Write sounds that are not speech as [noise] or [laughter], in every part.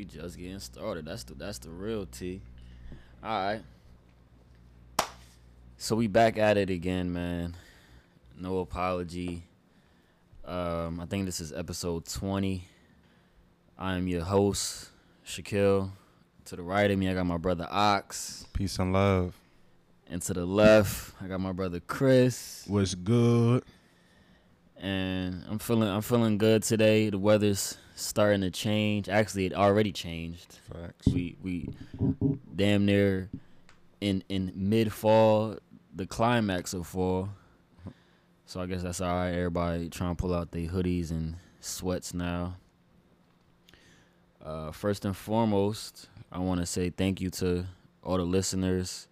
We just getting started. That's the that's the real T. All right. So we back at it again, man. No apology. Um, I think this is episode twenty. I am your host, Shaquille. To the right of me, I got my brother Ox. Peace and love. And to the left, I got my brother Chris. What's good? And I'm feeling I'm feeling good today. The weather's starting to change. Actually, it already changed. Facts. We we damn near in in mid fall, the climax of fall. So I guess that's all right. Everybody trying to pull out their hoodies and sweats now. Uh, first and foremost, I want to say thank you to all the listeners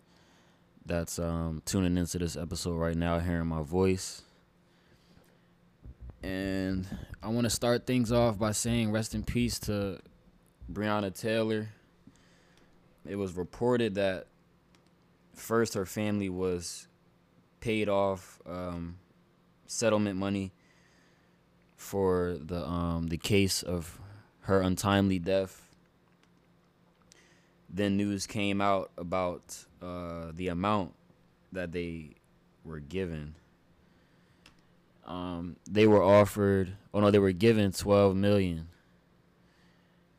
that's um, tuning into this episode right now, hearing my voice. And I want to start things off by saying rest in peace to Breonna Taylor. It was reported that first her family was paid off um, settlement money for the um, the case of her untimely death. Then news came out about uh, the amount that they were given. Um, they were offered, oh no, they were given twelve million.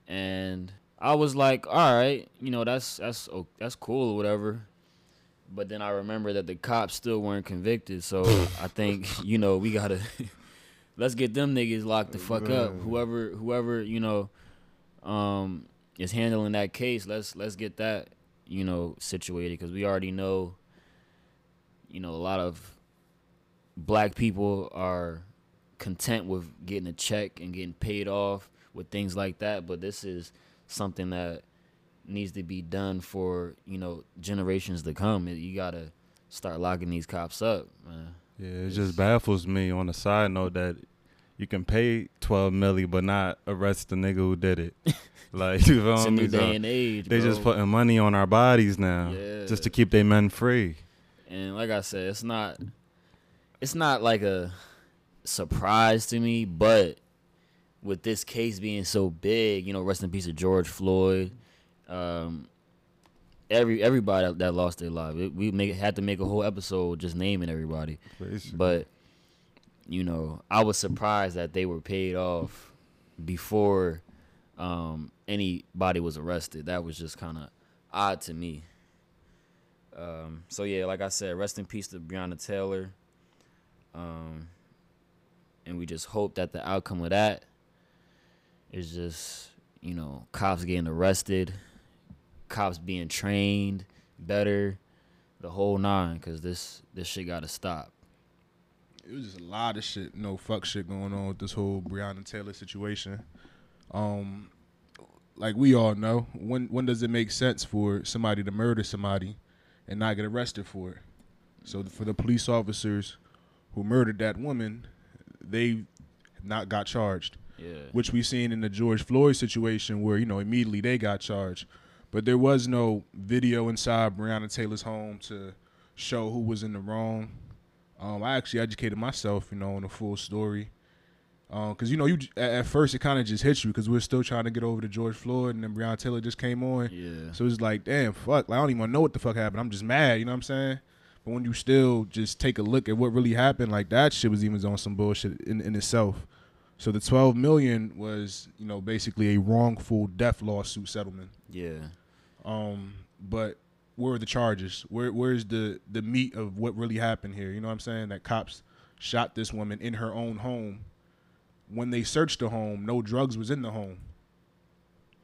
And I was like, all right, you know, that's that's oh, that's cool or whatever. But then I remember that the cops still weren't convicted, so I think [laughs] you know we gotta [laughs] let's get them niggas locked the fuck up. Whoever whoever you know um, is handling that case, let's let's get that you know situated because we already know you know a lot of black people are content with getting a check and getting paid off with things like that, but this is something that needs to be done for you know generations to come. You gotta start locking these cops up, man. Yeah, it just baffles me on the side note that you can pay twelve milli but not arrest the nigga who did it. [laughs] like you know It's a new day and age. they bro. just putting money on our bodies now Yeah. just to keep their men free. And like I said, it's not it's not like a surprise to me, but with this case being so big, you know, rest in peace of George Floyd, um, every everybody that, lost their life. It, we make had to make a whole episode just naming everybody. Basically. But you know, I was surprised that they were paid off before um, anybody was arrested. That was just kind of odd to me. Um, so yeah, like I said, rest in peace to Breonna Taylor. Um, and we just hope that the outcome of that is just you know cops getting arrested, cops being trained better, the whole nine. Cause this this shit got to stop. it was just a lot of shit, no fuck shit going on with this whole Breonna Taylor situation. Um, like we all know, when when does it make sense for somebody to murder somebody and not get arrested for it? So for the police officers who murdered that woman, they not got charged, Yeah. which we seen in the George Floyd situation where you know immediately they got charged, but there was no video inside Breonna Taylor's home to show who was in the wrong. Um, I actually educated myself, you know, on the full story. Because, you know, you at, at first it kind of just hits you because we're still trying to get over to George Floyd and then Breonna Taylor just came on. Yeah. So it's like, damn, fuck. Like, I don't even know what the fuck happened. I'm just mad, you know what I'm saying? But when you still just take a look at what really happened, like that shit was even on some bullshit in, in itself. So the 12 million was, you know, basically a wrongful death lawsuit settlement. Yeah. Um, but where are the charges? Where where's the the meat of what really happened here? You know what I'm saying? That cops shot this woman in her own home. When they searched the home, no drugs was in the home.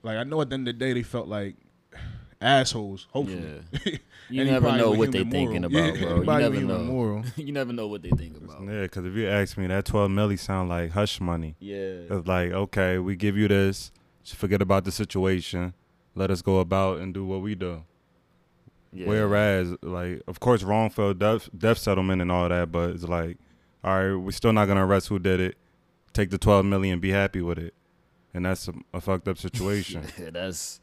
Like I know at the end of the day they felt like assholes. Hopefully, [laughs] You never know what they human thinking about, [laughs] Yeah, bro. You never know. [laughs] you never know what they think about. Yeah, because if you ask me, that twelve milli sound like hush money. Yeah. It's like, okay, we give you this, just forget about the situation, let us go about and do what we do. yeah. Whereas, like, of course, wrongful death, death settlement and all that, but it's like, all right, we're still not gonna arrest who did it. Take the twelve million, be happy with it, and that's a, a fucked up situation. Yeah, that's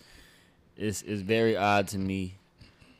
it's it's very odd to me.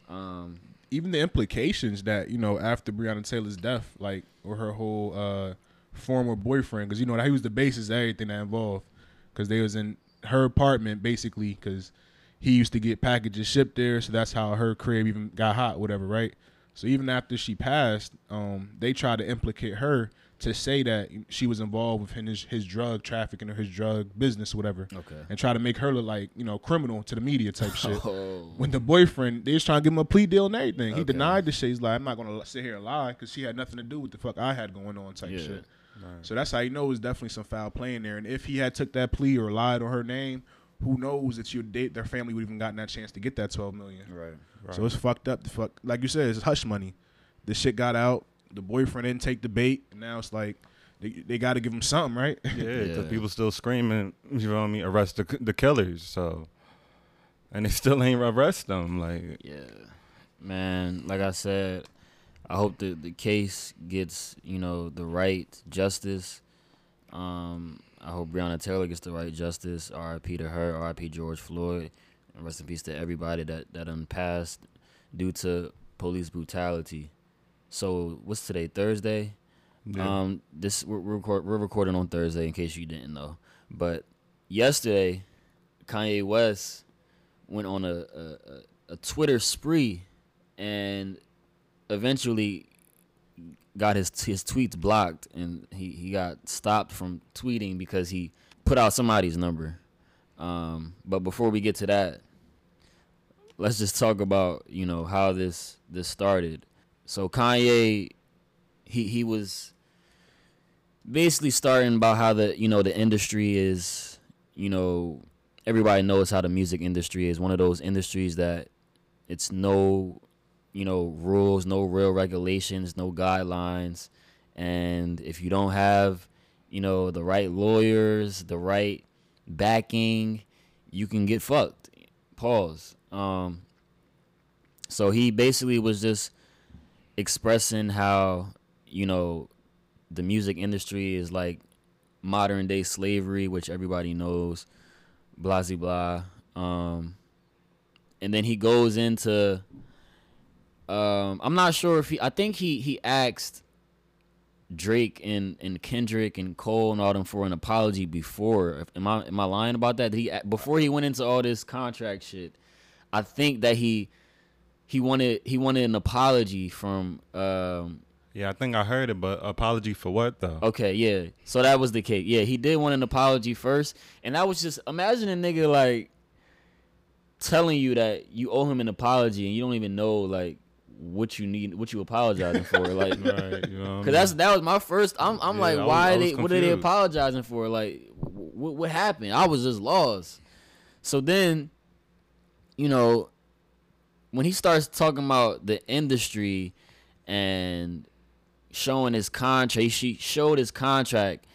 Um, even the implications that you know after Breonna Taylor's death, like or her whole uh, former boyfriend, because you know that he was the basis of everything that involved, because they was in her apartment basically because he used to get packages shipped there, so that's how her crib even got hot, whatever, right? So even after she passed, um, they tried to implicate her to say that she was involved with his his drug trafficking or his drug business, or whatever, Okay. and try to make her look like you know criminal to the media type shit. [laughs] Oh. When the boyfriend, they was trying to give him a plea deal and everything. He Okay. denied the shit. He's like, I'm not gonna sit here and lie because she had nothing to do with the fuck I had going on type Yeah. shit. So that's how you know it's definitely some foul play in there. And if he had took that plea or lied on her name, who knows that your date their family would even gotten that chance to get that twelve million. Right. So it's fucked up. The fuck, like you said, it's hush money. The shit got out. The boyfriend didn't take the bait, and now it's like they they got to give him something, right? Yeah, because Yeah. people still screaming, you know what I mean, arrest the, the killers. So, and they still ain't arrest them. Like, Yeah, man. Like I said, I hope the the case gets you know the right justice. Um, I hope Breonna Taylor gets the right justice. R.I.P. to her. R.I.P. George Floyd. And rest in peace to everybody that that unpassed due to police brutality. So what's today? Thursday. yeah. Um, this we're we're, record, we're recording on Thursday in case you didn't know. But yesterday, Kanye West went on a a, a, a Twitter spree, and eventually got his his tweets blocked, and he he got stopped from tweeting because he put out somebody's number. Um, but before we get to that, let's just talk about you know how this this started. So Kanye, he he was basically starting about how the you know the industry is you know everybody knows how the music industry is. One of those industries that it's no you know rules no real regulations no guidelines. And if you don't have you know the right lawyers the right backing you can get fucked. Pause. Um so he basically was just expressing how you know the music industry is like modern day slavery, which everybody knows, blah blah. Um, and then he goes into, um, I'm not sure if he, I think he he asked Drake and and Kendrick and Cole and all them for an apology before. Am I am I lying about that? Did he before he went into all this contract shit? I think that he he wanted he wanted an apology from um yeah, I think I heard it, but apology for what though? Okay, yeah. So that was the case. Yeah, he did want an apology first, and that was just imagine a nigga like telling you that you owe him an apology and you don't even know like what you need, what you apologizing for, [laughs] like. right, you know I Cause that's that was my first. I'm I'm Yeah, like, was- why I are they? What are they apologizing for? Like, what what happened? I was just lost. So then, you know, when he starts talking about the industry and showing his contract, she showed his contract,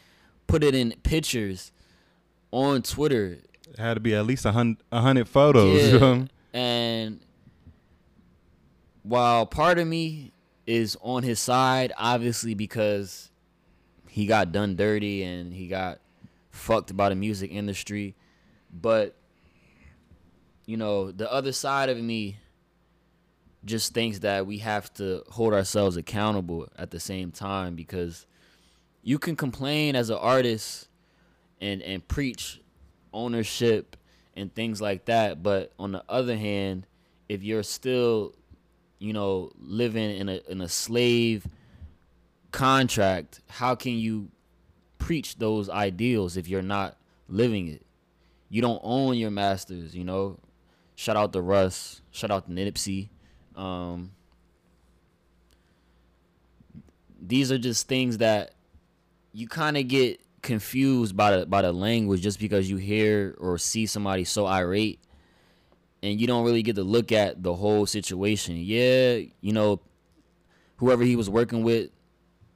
put it in pictures on Twitter. It had to be at least a hundred, a hundred photos. you Yeah. know? And while part of me is on his side, obviously because he got done dirty and he got fucked by the music industry, but you know, the other side of me just thinks that we have to hold ourselves accountable at the same time because you can complain as an artist and and preach ownership and things like that but on the other hand if you're still you know living in a in a slave contract how can you preach those ideals if you're not living it? You don't own your masters you know? Shout out to Russ. Shout out to Nipsey um these are just things that you kind of get confused by the by the language just because you hear or see somebody so irate and you don't really get to look at the whole situation. Yeah, you know, whoever he was working with,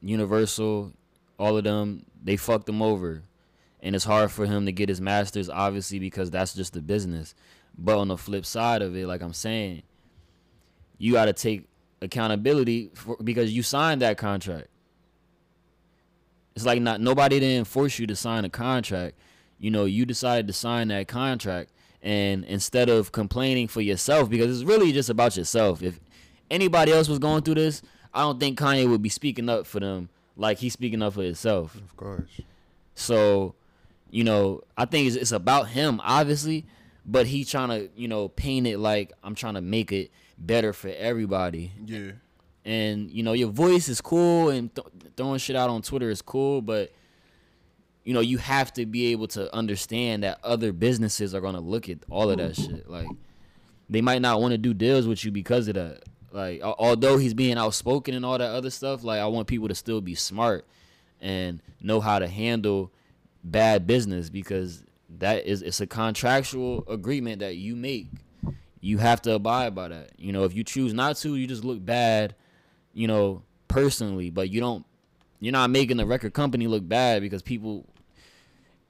Universal, all of them, they fucked him over. And it's hard for him to get his masters, obviously, because that's just the business. But on the flip side of it, like I'm saying, you got to take accountability for, because you signed that contract. It's like not nobody didn't force you to sign a contract. You know, you decided to sign that contract, and instead of complaining for yourself, because it's really just about yourself. If anybody else was going through this, I don't think Kanye would be speaking up for them like he's speaking up for himself. Of course. So, you know, I think it's, it's about him, obviously, but he trying to, you know, paint it like I'm trying to make it better for everybody. Yeah. And you know, your voice is cool, and th- throwing shit out on Twitter is cool, but you know, you have to be able to understand that other businesses are gonna look at all of that shit. Like, they might not want to do deals with you because of that. Like, al- although he's being outspoken and all that other stuff, like I want people to still be smart and know how to handle bad business because that is it's a contractual agreement that you make. You have to abide by that. You know, if you choose not to, you just look bad, you know, personally, but you don't you're not making the record company look bad because people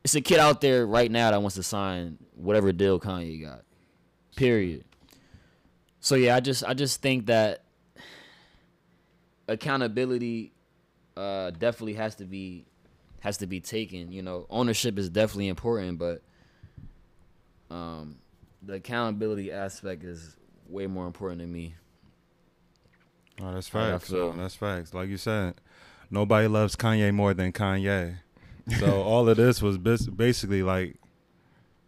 it's a kid out there right now that wants to sign whatever deal Kanye got. Period. So yeah, I just I just think that accountability uh definitely has to be has to be taken. You know, ownership is definitely important, but um the accountability aspect is way more important to me. Oh, that's facts. So that's facts. Like you said, nobody loves Kanye more than Kanye. So [laughs] all of this was basically like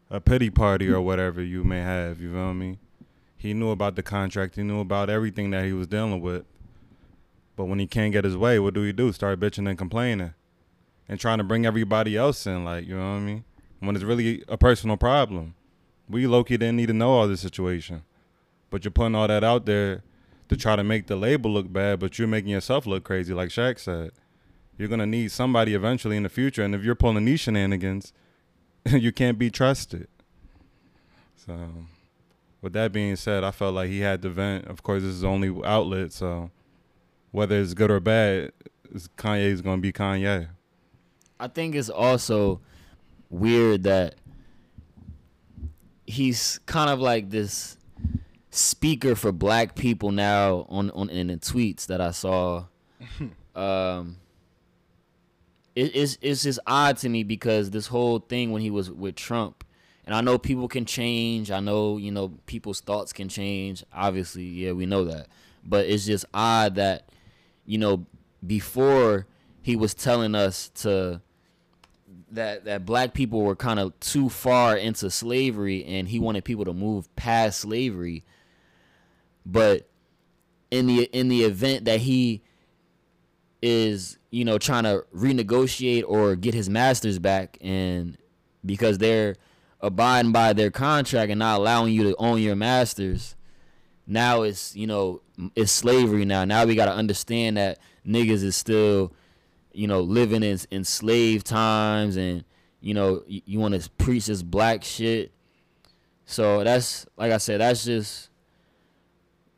a pity party or whatever you may have. You feel me? He knew about the contract. He knew about everything that he was dealing with. But when he can't get his way, what do he do? Start bitching and complaining, and trying to bring everybody else in. Like you know what I mean? When it's really a personal problem. We Loki didn't need to know all this situation, but you're putting all that out there to try to make the label look bad, but you're making yourself look crazy, like Shaq said. You're gonna need somebody eventually in the future, and if you're pulling these shenanigans, [laughs] you can't be trusted. So, with that being said, I felt like he had to vent. Of course, this is the only outlet, so whether it's good or bad, it's Kanye's gonna be Kanye. I think it's also weird that he's kind of like this speaker for black people now on on in the tweets that I saw. [laughs] um it, it's it's just odd to me because this whole thing when he was with Trump and I know people can change. I know, you know, people's thoughts can change. Obviously, yeah, we know that. But it's just odd that, you know, before he was telling us to that that black people were kind of too far into slavery and he wanted people to move past slavery. But in the in the event that he is, you know, trying to renegotiate or get his masters back and because they're abiding by their contract and not allowing you to own your masters, now it's, you know, it's slavery now. Now we got to understand that niggas is still you know, living in in slave times, and you know, you, you want to preach this black shit. So that's like I said, that's just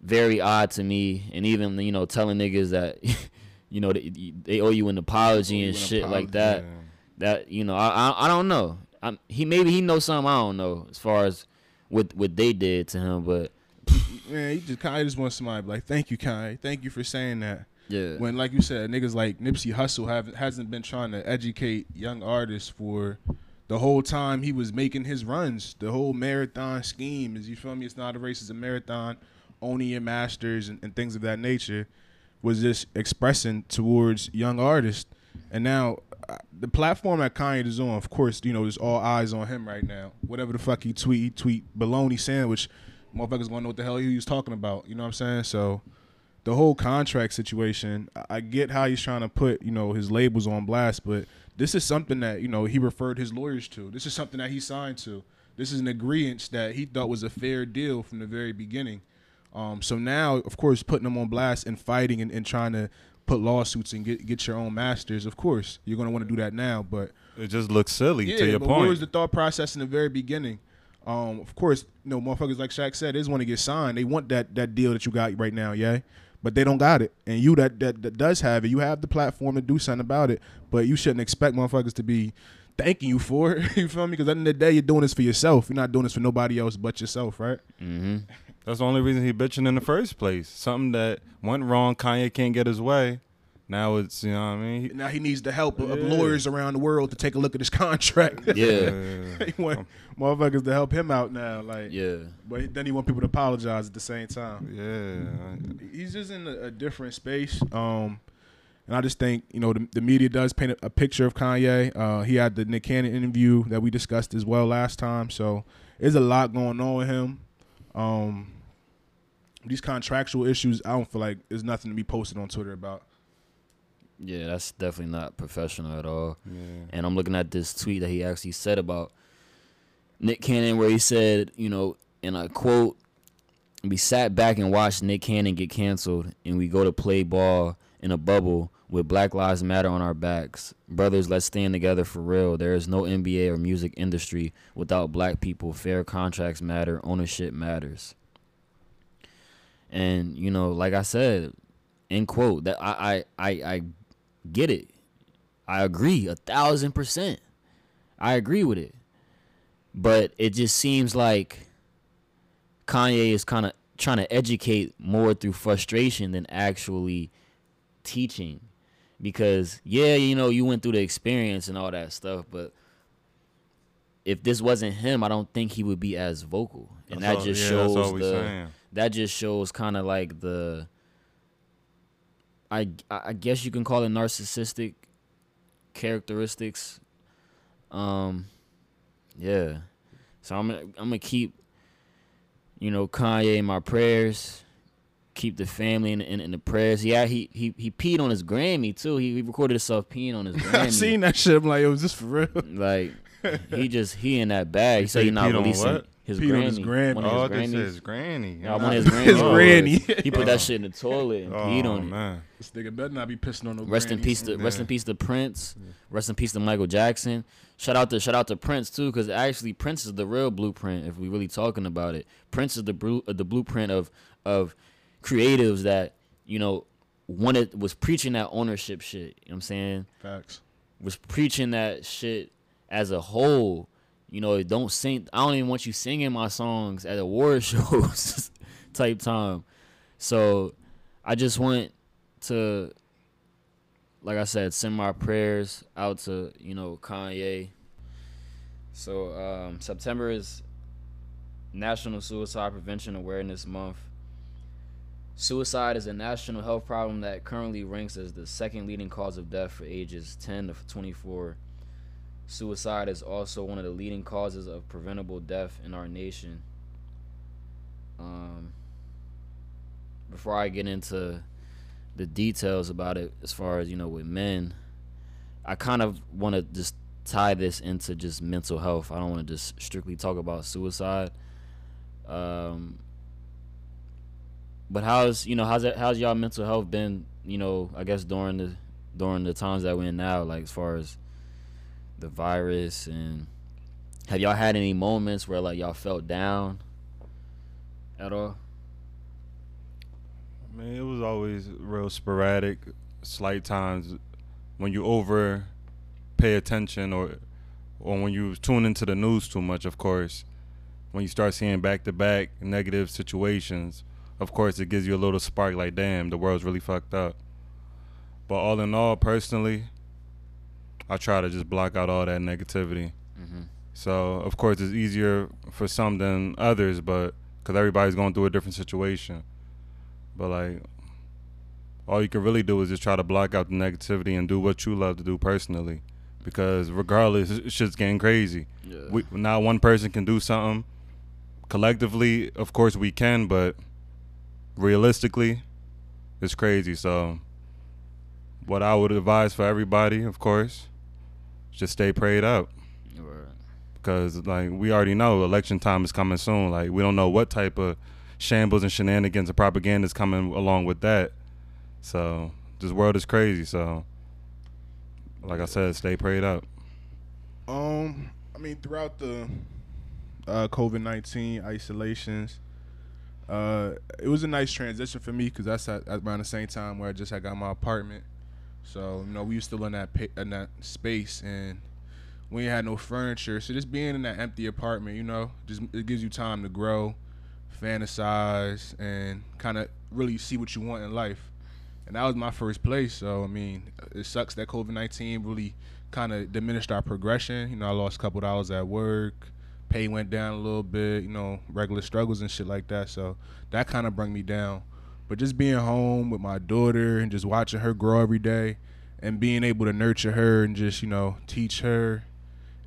very odd to me. And even you know, telling niggas that [laughs] you know they, they owe you an apology and an shit like that. Yeah. That you know, I I, I don't know. I'm, he maybe he knows something I don't know as far as what what they did to him, but [laughs] Man, he just Kanye just wants somebody to be like, thank you, Kanye. Thank you for saying that. Yeah, When, like you said, niggas like Nipsey Hussle have hasn't been trying to educate young artists for the whole time he was making his runs. The whole marathon scheme is you feel me? It's not a race, it's a marathon. Owning your masters and, and things of that nature was just expressing towards young artists. And now uh, the platform that Kanye is on, of course, you know, there's all eyes on him right now. Whatever the fuck he tweet, he tweet baloney sandwich. Motherfuckers gonna know what the hell he was talking about. You know what I'm saying? So the whole contract situation, I- get how he's trying to put, you know, his labels on blast, but this is something that, you know, he referred his lawyers to. This is something that he signed to. This is an agreement that he thought was a fair deal from the very beginning. Um, so now, of course, putting them on blast and fighting and, and trying to put lawsuits and get get your own masters, of course, you're gonna want to do that now. But It just looks silly yeah, to your but point. where was the thought process in the very beginning? Um, of course, you know, motherfuckers like Shaq said, they just want to get signed. They want that that deal that you got right now, yeah. But they don't got it, and you that, that that does have it, you have the platform to do something about it. But you shouldn't expect motherfuckers to be thanking you for it. [laughs] you feel me? Because at the end of the day, you're doing this for yourself. You're not doing this for nobody else but yourself, right? mm-hmm. That's the only reason he bitching in the first place. Something that went wrong, Kanye can't get his way. Now it's you know what I mean. He- Now he needs the help of, of Yeah. lawyers around the world to take a look at his [laughs] contract. yeah, [laughs] he want [laughs] motherfuckers to help him out now, like. yeah. But then he want people to apologize at the same time. yeah. he's just in a, a different space. Um, And I just think you know the, the media does paint a, a picture of Kanye. Uh, he had the Nick Cannon interview that we discussed as well last time. So there's a lot going on with him. Um, these contractual issues, I don't feel like there's nothing to be posted on Twitter about. Yeah, that's definitely not professional at all. Yeah. And I'm looking at this tweet that he actually said about Nick Cannon, where he said, you know, in a quote, we sat back and watched Nick Cannon get canceled, and we go to play ball in a bubble with Black Lives Matter on our backs. Brothers, let's stand together for real. There is no NBA or music industry without black people. Fair contracts matter, ownership matters. And, you know, like I said, end quote, that I I I, I get it. I agree a thousand percent. I agree with it. But it just seems like Kanye is kind of trying to educate more through frustration than actually teaching. Because yeah, you know, you went through the experience and all that stuff, but if this wasn't him, I don't think he would be as vocal. And That's that all- just yeah, that's all shows the that just shows kind of like the I I guess you can call it narcissistic characteristics. Um yeah. So I'm gonna I'm gonna keep you know Kanye in my prayers. Keep the family in, in, in the prayers. Yeah, he, he he peed on his Grammy too. He, he recorded himself peeing on his [laughs] Grammy. I seen that shit. I'm like, yo, is this for real? Like he just he in that bag. He You said say he he not releasing what? His Peed on his Grammy. One of Oh, his this Grammys. is Granny. Yeah, one of his His granny. [laughs] He put Oh. that shit in the toilet and peed Oh, on it. man. This nigga better not be pissing on no. Rest in peace to rest in peace to Prince. Rest in peace to Michael Jackson. Shout out to shout out to Prince too, because actually Prince is the real blueprint. If we really talking about it, Prince is the blu- uh, the blueprint of of creatives that you know wanted was preaching that ownership shit. You know what I'm saying? Facts. was preaching that shit as a whole. You know, don't sing. I don't even want you singing my songs at award [laughs] shows type time. So I just want to, like I said, send my prayers out to you know Kanye. So um, September is National Suicide Prevention Awareness Month. Suicide is a national health problem that currently ranks as the second leading cause of death for ages 10 to 24. Suicide is also one of the leading causes of preventable death in our nation. Um, before I get into the details about it, as far as you know, with men, I kind of want to just tie this into just mental health. I don't want to just strictly talk about suicide. Um, but how's you know how's that, how's y'all mental health been? You know, I guess during the during the times that we're in now, like as far as the virus and have y'all had any moments where like y'all felt down at all? I mean, it was always real sporadic, slight times when you over pay attention or or when you tune into the news too much, of course. When you start seeing back to back negative situations, of course it gives you a little spark like damn, the world's really fucked up. But all in all, personally, I try to just block out all that negativity. Mm-hmm. So of course it's easier for some than others, but because everybody's going through a different situation. But like, all you can really do is just try to block out the negativity and do what you love to do personally, because regardless, shit's getting crazy. Yeah. We not one person can do something. Collectively, of course we can, but realistically, it's crazy. So, what I would advise for everybody, of course, just stay prayed up Right. because like we already know election time is coming soon. Like we don't know what type of shambles and shenanigans and propaganda is coming along with that. So this world is crazy. So like I said, stay prayed up. Um, I mean, throughout the uh, COVID nineteen isolations, uh, it was a nice transition for me because that's at, at around the same time where I just had got my apartment. So you know, we were still in that pa- in that space, and we had no furniture. So just being in that empty apartment, you know, just it gives you time to grow, fantasize, and kind of really see what you want in life. And that was my first place. So I mean, it sucks that COVID nineteen really kind of diminished our progression. You know, I lost a couple dollars at work. Pay went down a little bit. You know, regular struggles and shit like that. So that kind of brought me down. But just being home with my daughter and just watching her grow every day and being able to nurture her and just, you know, teach her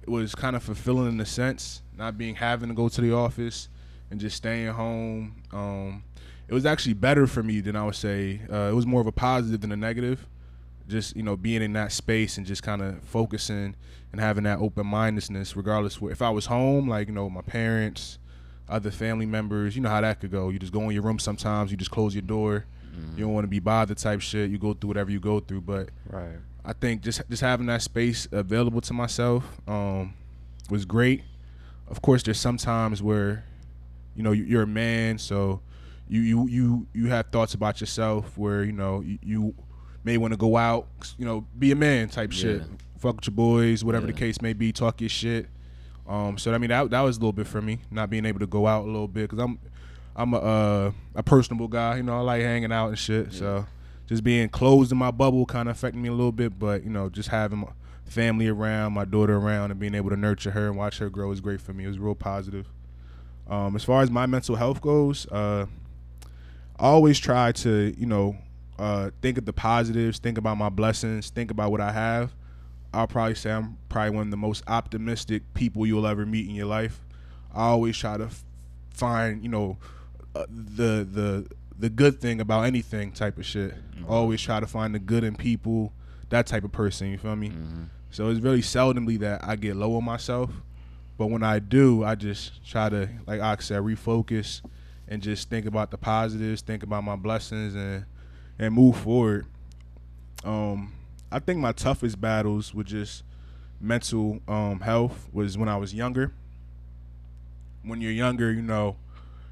it was kind of fulfilling in a sense, not being having to go to the office and just staying home. Um, it was actually better for me than I would say. Uh, it was more of a positive than a negative. Just you know, being in that space and just kind of focusing and having that open mindedness, regardless. Where, if I was home, like you know, my parents, other family members, you know how that could go. You just go in your room sometimes. You just close your door. You don't want to be bothered type shit. You go through whatever you go through, but Right. I think just just having that space available to myself um, was great. Of course, there's some times where, you know, you- you're a man, so you you you you have thoughts about yourself where you know you, you may want to go out, you know, be a man type shit, fuck with your boys, whatever the case may be, talk your shit. Um, so I mean that that was a little bit for me, not being able to go out a little bit because I'm I'm a uh, a personable guy, you know, I like hanging out and shit. So just being closed in my bubble kind of affected me a little bit, but you know, just having my family around, my daughter around, and being able to nurture her and watch her grow is great for me. It was real positive. Um, as far as my mental health goes, uh, I always try to, you know, uh, think of the positives, think about my blessings, think about what I have. I'll probably say I'm probably one of the most optimistic people you'll ever meet in your life. I always try to f- find, you know, uh, the the the good thing about anything type of shit. Always try to find the good in people, that type of person. You feel me? So it's very seldomly that I get low on myself, but when I do, I just try to, like I said, refocus and just think about the positives, think about my blessings, and and move forward. Um, I think my toughest battles with just mental um, health was when I was younger. When you're younger, you know,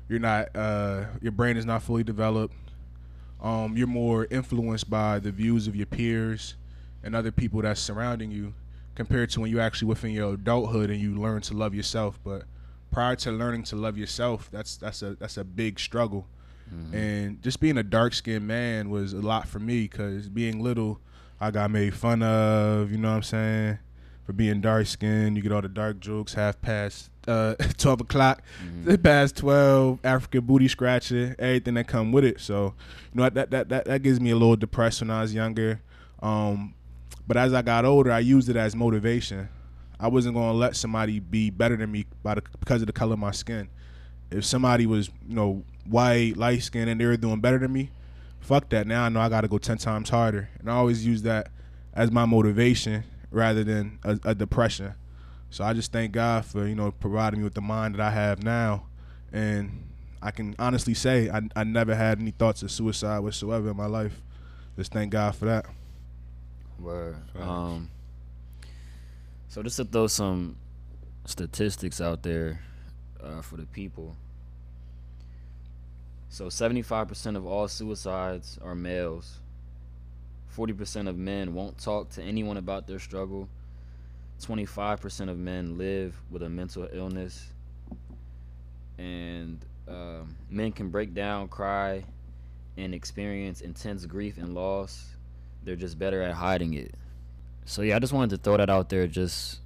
you're not uh, your brain is not fully developed. Um, you're more influenced by the views of your peers and other people that's surrounding you compared to when you actually within your adulthood and you learn to love yourself. But prior to learning to love yourself, that's that's a that's a big struggle. And just being a dark skinned man was a lot for me because being little, I got made fun of. You know what I'm saying? For being dark skinned, you get all the dark jokes half past uh, [laughs] twelve o'clock, [laughs] past twelve, African booty scratching, everything that come with it. So, you know that that that that gives me a little depressed when I was younger. Um, but as I got older, I used it as motivation. I wasn't gonna let somebody be better than me by the, because of the color of my skin. If somebody was, you know, white, light skinned, and they were doing better than me, fuck that. Now I know I got to go ten times harder, and I always use that as my motivation rather than a, a depression. So I just thank God for you know providing me with the mind that I have now, and I can honestly say I, I never had any thoughts of suicide whatsoever in my life. Just thank God for that. Word. Um, so just to throw some statistics out there uh, for the people. So 75% of all suicides are males. 40% of men won't talk to anyone about their struggle. 25% of men live with a mental illness. And um, men can break down, cry, and experience intense grief and loss they're just better at hiding it. So yeah, I just wanted to throw that out there just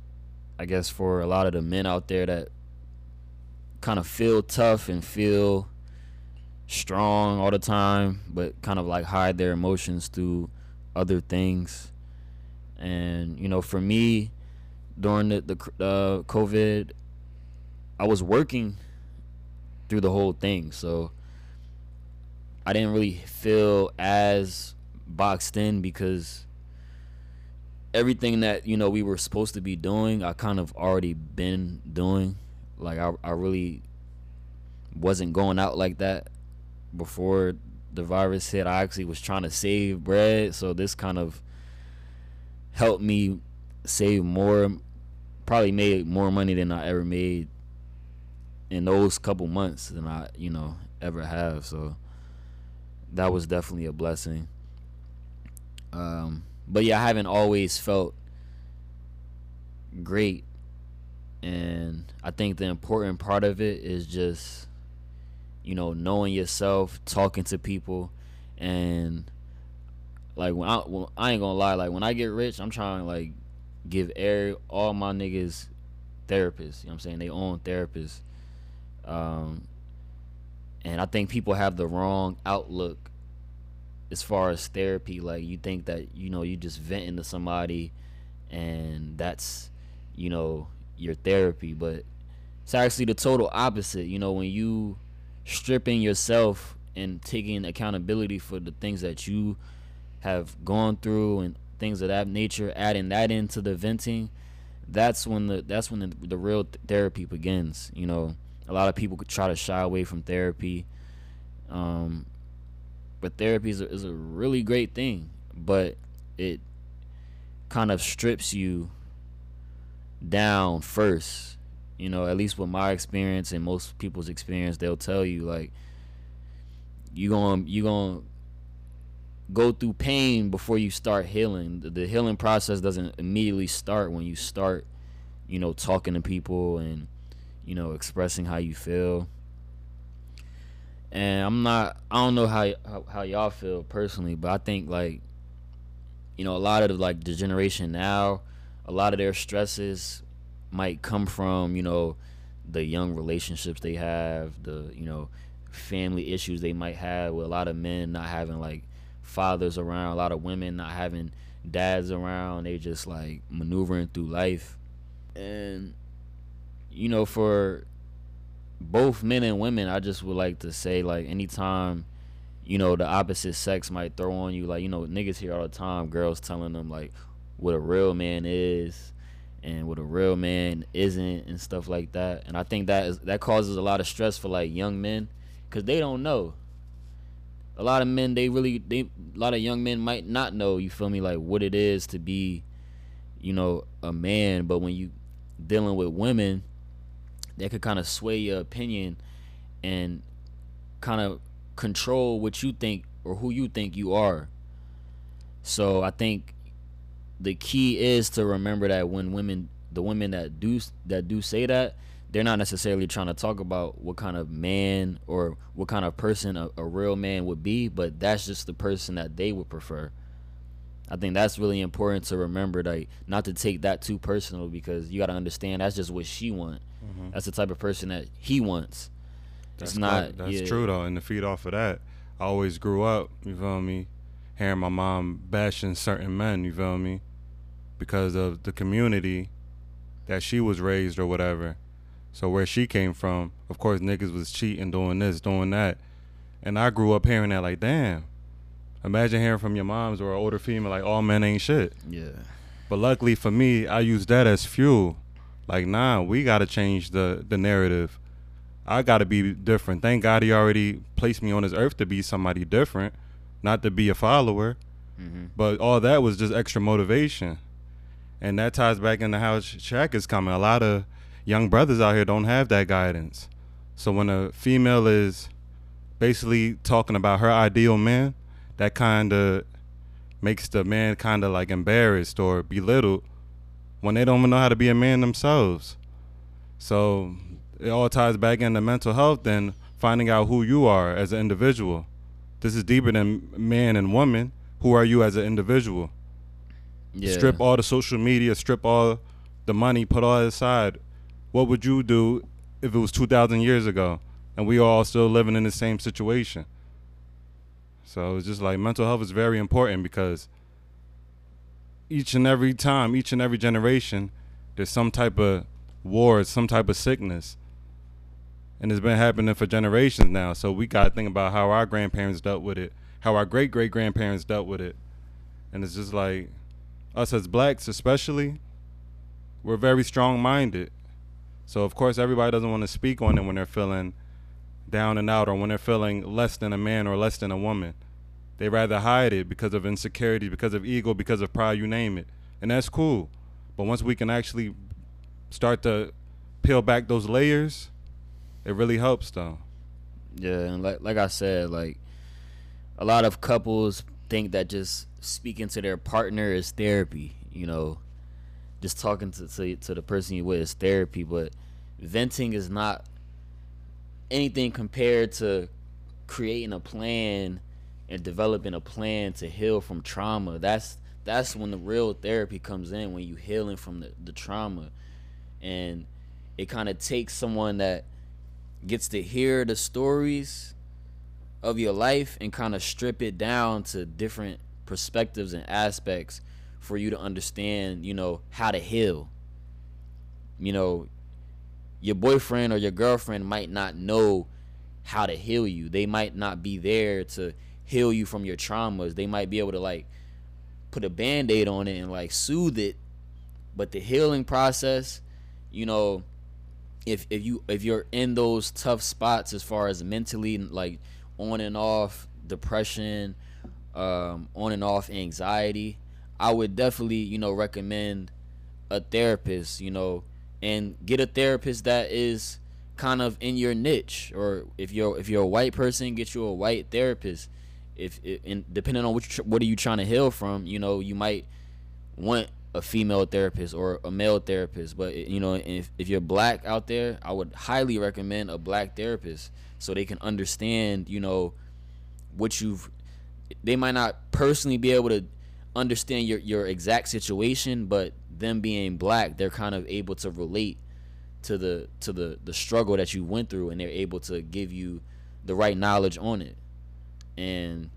I guess for a lot of the men out there that kind of feel tough and feel strong all the time but kind of like hide their emotions through other things. And you know, for me during the the uh, COVID I was working through the whole thing. So I didn't really feel as boxed in because everything that you know we were supposed to be doing i kind of already been doing like i, I really wasn't going out like that before the virus hit i actually was trying to save bread. So this kind of helped me save more probably made more money than i ever made in those couple months than i you know ever have. So that was definitely a blessing. Um, but yeah, I haven't always felt great, and I think the important part of it is just, you know, knowing yourself, talking to people, and like when I when, I ain't gonna lie, like when I get rich, I'm trying to like give air all my niggas therapists. You know what I'm saying? They own therapists. Um, and I think people have the wrong outlook as far as therapy, like you think that you know you just venting to somebody, and that's you know your therapy, but it's actually the total opposite. You know when you stripping yourself and taking accountability for the things that you have gone through and things of that nature, adding that into the venting, that's when the that's when the, the real th- therapy begins. You know, a lot of people try to shy away from therapy, um, but therapy is a, is a really great thing, but it kind of strips you down first. You know, at least with my experience and most people's experience, they'll tell you like you gonna you going to go through pain before you start healing. The, the healing process doesn't immediately start when you start, you know, talking to people and you know expressing how you feel. And I'm not I don't know how how, how y'all feel personally, but I think like you know a lot of like the generation now, a lot of their stresses might come from you know the young relationships they have, the you know family issues they might have with a lot of men not having like fathers around, a lot of women not having dads around. They just like maneuvering through life. And you know, for both men and women, I just would like to say like anytime you know the opposite sex might throw on you like you know niggas here all the time girls telling them like what a real man is and what a real man isn't and stuff like that. And i think that is that causes a lot of stress for like young men because they don't know. A lot of men they really they a lot of young men might not know you feel me like what it is to be you know a man. But when you dealing with women that could kind of sway your opinion and kind of control what you think or who you think you are. So i think the key is to remember that when women the women that do that do say that they're not necessarily trying to talk about what kind of man or what kind of person a, a, real man would be, but that's just the person that they would prefer. I think that's really important to remember, like not to take that too personal because you got to understand that's just what she want. Mm-hmm. That's the type of person that he wants. That's it's not. That's yeah. true though, and to feed off of that, I always grew up. You feel me? Hearing my mom bashing certain men. You feel me? Because of the community that she was raised or whatever so where she came from, of course, niggas was cheating, doing this, doing that, and I grew up hearing that like, damn. Imagine hearing from your moms or an older female like, all men ain't shit. Yeah. But luckily for me, I use that as fuel. Like, nah, we gotta change the the narrative. I gotta be different. Thank God he already placed me on this earth to be somebody different, not to be a follower. Mm-hmm. But all that was just extra motivation, and that ties back into how Shaq is coming. A lot of young brothers out here don't have that guidance. So when a female is basically talking about her ideal man, that kind of makes the man kind of like embarrassed or belittled when they don't even know how to be a man themselves. So it all ties back into mental health and finding out who you are as an individual. This is deeper than man and woman. Who are you as an individual? Yeah. Strip all the social media, strip all the money, put all aside what would you do if it was 2,000 years ago and we all still living in the same situation? So it's just like mental health is very important because each and every time, each and every generation, there's some type of war, some type of sickness. And it's been happening for generations now. So we got to think about how our grandparents dealt with it, how our great great grandparents dealt with it. And it's just like us as blacks, especially, we're very strong minded. So of course everybody doesn't want to speak on it when they're feeling down and out or when they're feeling less than a man or less than a woman. They rather hide it because of insecurity, because of ego, because of pride, you name it. And that's cool. But once we can actually start to peel back those layers, it really helps though. Yeah, and like like I said, like a lot of couples think that just speaking to their partner is therapy, you know just talking to, to, to the person you with is therapy, but venting is not anything compared to creating a plan and developing a plan to heal from trauma. That's that's when the real therapy comes in when you healing from the, the trauma. And it kind of takes someone that gets to hear the stories of your life and kind of strip it down to different perspectives and aspects for you to understand, you know, how to heal. You know, your boyfriend or your girlfriend might not know how to heal you. They might not be there to heal you from your traumas. They might be able to like put a band-aid on it and like soothe it. But the healing process, you know, if if you if you're in those tough spots as far as mentally like on and off depression, um, on and off anxiety, I would definitely, you know, recommend a therapist, you know, and get a therapist that is kind of in your niche or if you're if you're a white person get you a white therapist. If, and depending on which what are you trying to heal from you know you might want a female therapist or a male therapist but you know if, if you're black out there i would highly recommend a black therapist so they can understand you know what you've they might not personally be able to understand your your exact situation but them being black they're kind of able to relate to the to the the struggle that you went through and they're able to give you the right knowledge on it and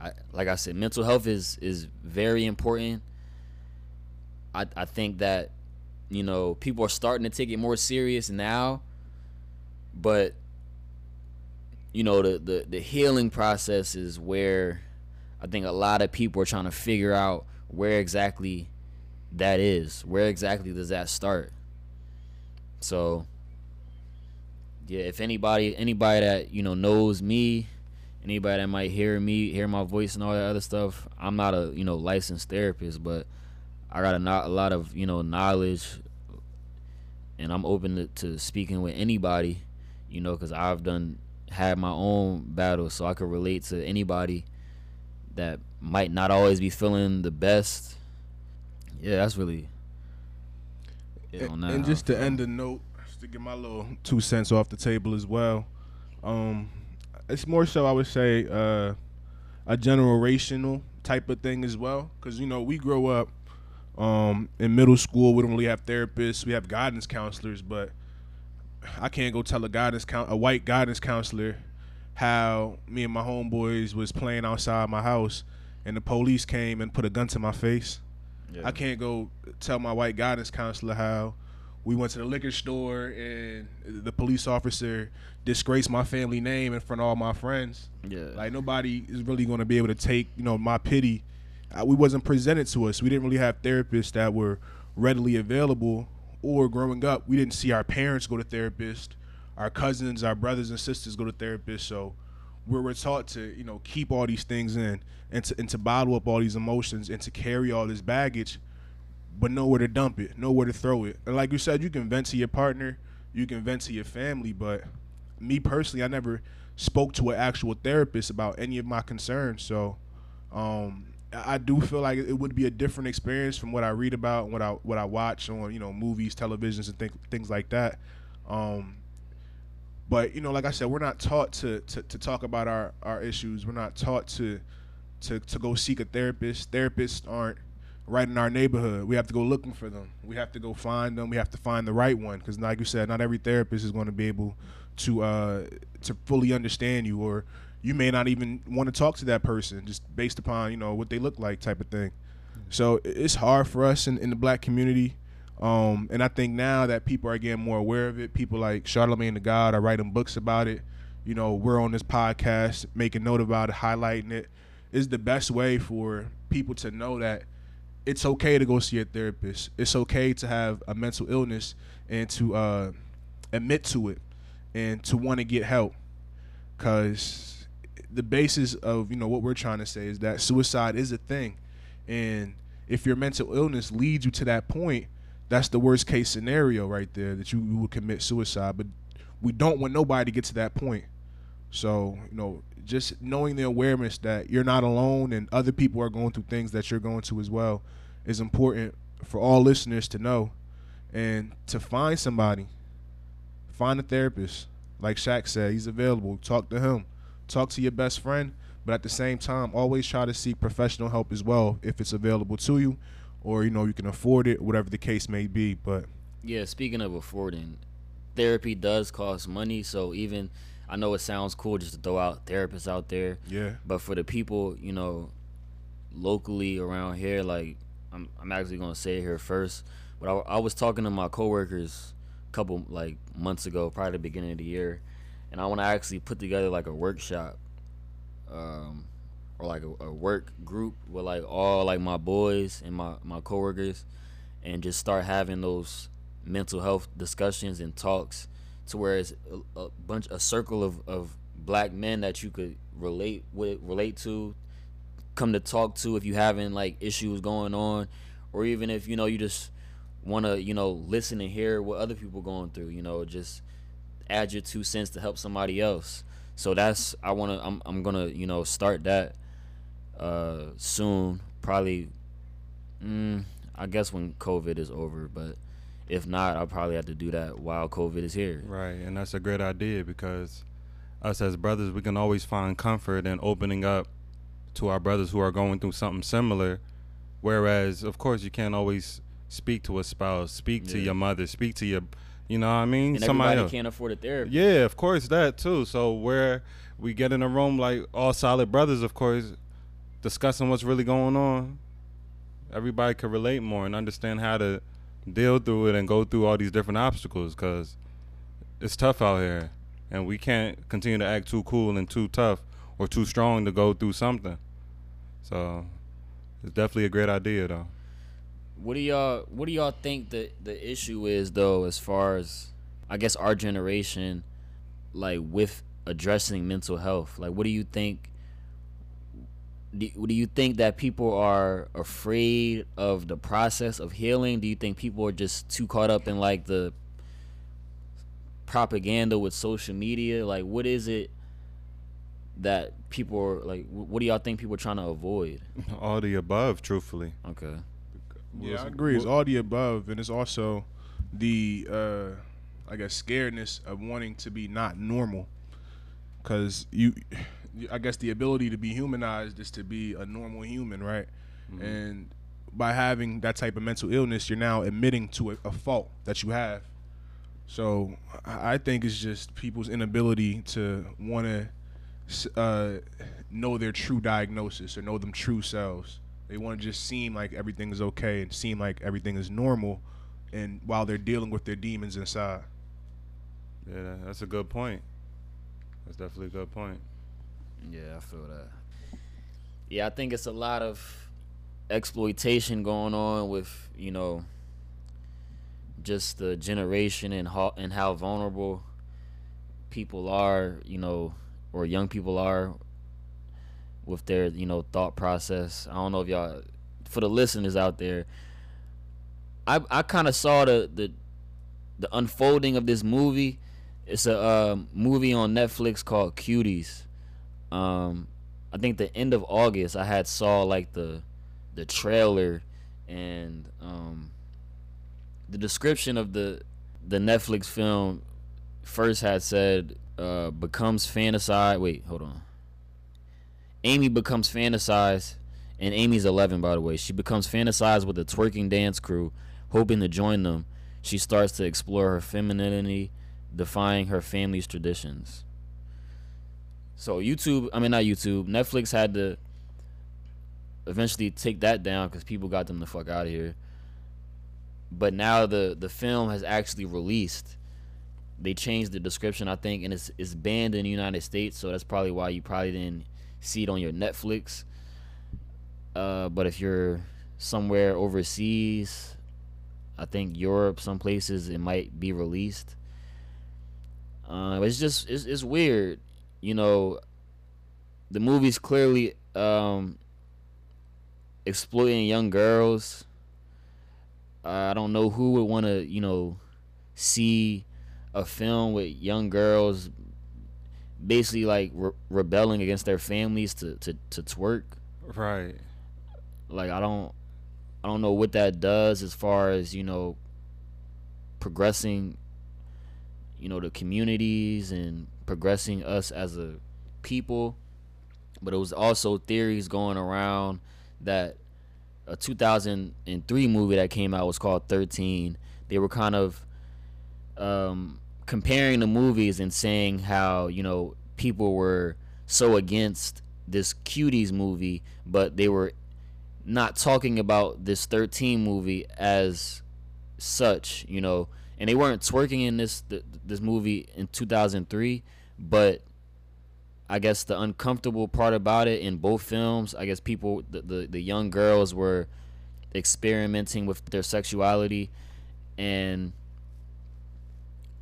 I, like I said, mental health is is very important. I I think that you know people are starting to take it more serious now, but you know the the the healing process is where I think a lot of people are trying to figure out where exactly that is. Where exactly does that start? So yeah, if anybody anybody that you know knows me anybody that might hear me, hear my voice and all that other stuff, I'm not a you know licensed therapist, but I got a, a lot of you know knowledge, and I'm open to, to speaking with anybody, you know, because I've done had my own battles, so I could relate to anybody that might not always be feeling the best. Yeah, that's really. and, and just to end the note, just to get my little two cents off the table as well. Um, it's more so I would say uh, a generational type of thing as well, because you know we grow up um, in middle school. We don't really have therapists. We have guidance counselors, but I can't go tell a guidance count a white guidance counselor how me and my homeboys was playing outside my house and the police came and put a gun to my face. Yeah. I can't go tell my white guidance counselor how we went to the liquor store and the police officer disgraced my family name in front of all my friends. Yeah. Like nobody is really going to be able to take, you know, my pity. Uh, we wasn't presented to us. We didn't really have therapists that were readily available or growing up, we didn't see our parents go to therapists, our cousins, our brothers and sisters go to therapists. So we were taught to, you know, keep all these things in and to and to bottle up all these emotions and to carry all this baggage but nowhere to dump it, nowhere to throw it. And like you said, you can vent to your partner, you can vent to your family, but me personally, I never spoke to an actual therapist about any of my concerns. So um, I do feel like it would be a different experience from what I read about, what I what I watch on you know movies, televisions, and th- things like that. Um, but you know, like I said, we're not taught to, to, to talk about our, our issues. We're not taught to to to go seek a therapist. Therapists aren't right in our neighborhood. We have to go looking for them. We have to go find them. We have to find the right one because, like you said, not every therapist is going to be able to uh, to fully understand you, or you may not even want to talk to that person just based upon you know what they look like, type of thing. So it's hard for us in, in the black community. Um, and I think now that people are getting more aware of it, people like Charlemagne the God are writing books about it. You know, we're on this podcast making note about it, highlighting it. Is the best way for people to know that it's okay to go see a therapist. It's okay to have a mental illness and to uh, admit to it and to want to get help. Cause the basis of you know what we're trying to say is that suicide is a thing, and if your mental illness leads you to that point, that's the worst case scenario right there that you, would commit suicide. But we don't want nobody to get to that point. So you know, just knowing the awareness that you're not alone and other people are going through things that you're going to as well is important for all listeners to know. And to find somebody find a therapist. Like Shaq said he's available. Talk to him talk to your best friend but at the same time always try to seek professional help as well if it's available to you or you know you can afford it whatever the case may be but yeah speaking of affording therapy does cost money so even I know it sounds cool just to throw out therapists out there, Yeah. but for the people, you know, locally around here, like I'm, I'm actually gonna say it here first. But I, I was talking to my coworkers a couple like months ago, probably the beginning of the year, and I want to actually put together like a workshop, um, or like a, a work group with like all like my boys and my my coworkers, and just start having those mental health discussions and talks to where it's a, a bunch a circle of, of black men that you could relate with relate to come to talk to if you having like issues going on or even if you know you just want to you know listen and hear what other people going through you know just add your two cents to help somebody else. So that's i want to I'm, I'm gonna you know start that uh soon. Probably mm, i guess when covid is over but if not i'll probably have to do that while covid is here. Right, and that's a great idea because us as brothers, we can always find comfort in opening up to our brothers who are going through something similar. Whereas, of course, you can't always speak to a spouse, speak to your mother, speak to your, you know what I mean? and Somebody everybody else. can't afford a therapy Yeah, of course that too. So where we get in a room like all solid brothers, of course, discussing what's really going on, everybody can relate more and understand how to deal through it and go through all these different obstacles because it's tough out here, and we can't continue to act too cool and too tough or too strong to go through something. So it's definitely a great idea, though. What do y'all What do y'all think the the issue is though, as far as I guess our generation, like with addressing mental health? Like, what do you think? Do, do you think that people are afraid of the process of healing? Do you think people are just too caught up in like the propaganda with social media? Like, what is it that people are like? What do y'all think people are trying to avoid? [laughs] All the above, truthfully. Okay. Yeah, I agree. It's all the above, and it's also the uh, I guess scaredness of wanting to be not normal, because you, I guess the ability to be humanized is to be a normal human, right? And by having that type of mental illness, you're now admitting to a, a fault that you have. So I I think it's just people's inability to want to uh, know their true diagnosis or know them true selves. They want to just seem like everything is okay and seem like everything is normal, and while they're dealing with their demons inside. Yeah, that's a good point. That's definitely a good point. Yeah, I feel that. Yeah, I think it's a lot of exploitation going on with you know just the generation and how and how vulnerable people are, you know, or young people are with their you know thought process. I don't know if y'all, for the listeners out there, I I kind of saw the the the unfolding of this movie. It's a um, movie on Netflix called Cuties. Um, I think the end of August I had saw like the the trailer and um, the description of the the Netflix film first had said uh, becomes fantasize. Wait, hold on. Amy becomes fantasized, and Amy's 11 by the way. She becomes fantasized with a twerking dance crew, hoping to join them. She starts to explore her femininity, defying her family's traditions. So YouTube, I mean not YouTube, Netflix had to eventually take that down because people got them the fuck out of here. But now the the film has actually released. They changed the description, I think, and it's it's banned in the United States, so that's probably why you probably didn't see it on your Netflix. Uh, but if you're somewhere overseas, I think Europe, some places it might be released. Uh, it's just it's it's weird, you know. The movie's clearly um, exploiting young girls. Uh, I don't know who would want to, you know, see a film with young girls basically like re- rebelling against their families to, to, to twerk. Right. Like I don't I don't know what that does as far as, you know, progressing you know the communities and progressing us as a people but it was also theories going around that a 2003 movie that came out was called 13 they were kind of um comparing the movies and saying how you know people were so against this cuties movie, but they were not talking about this 13 movie as such, you know, and they weren't twerking in this this movie in 2003, but I guess the uncomfortable part about it in both films, I guess people the the, the young girls were experimenting with their sexuality. And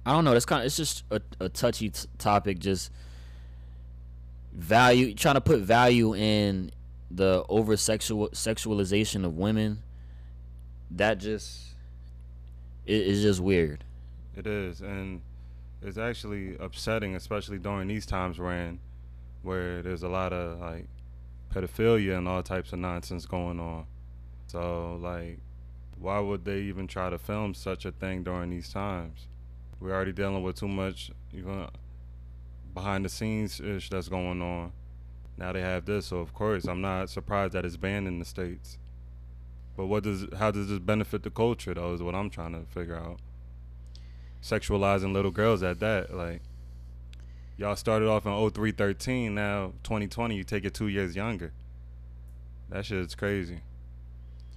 I don't know, it's kind of it's just a, a touchy t- topic just value trying to put value in the over sexual sexualization of women that just it is just weird It is, and it's actually upsetting, especially during these times we're in, where there's a lot of like pedophilia and all types of nonsense going on. So like, why would they even try to film such a thing during these times? We're already dealing with too much even behind the scenes ish that's going on. Now they have this, so of course I'm not surprised that it's banned in the states. But what does how does this benefit the culture though? Is what I'm trying to figure out. Sexualizing little girls at that, like y'all started off in 0313, now 2020, you take it two years younger. That shit's crazy.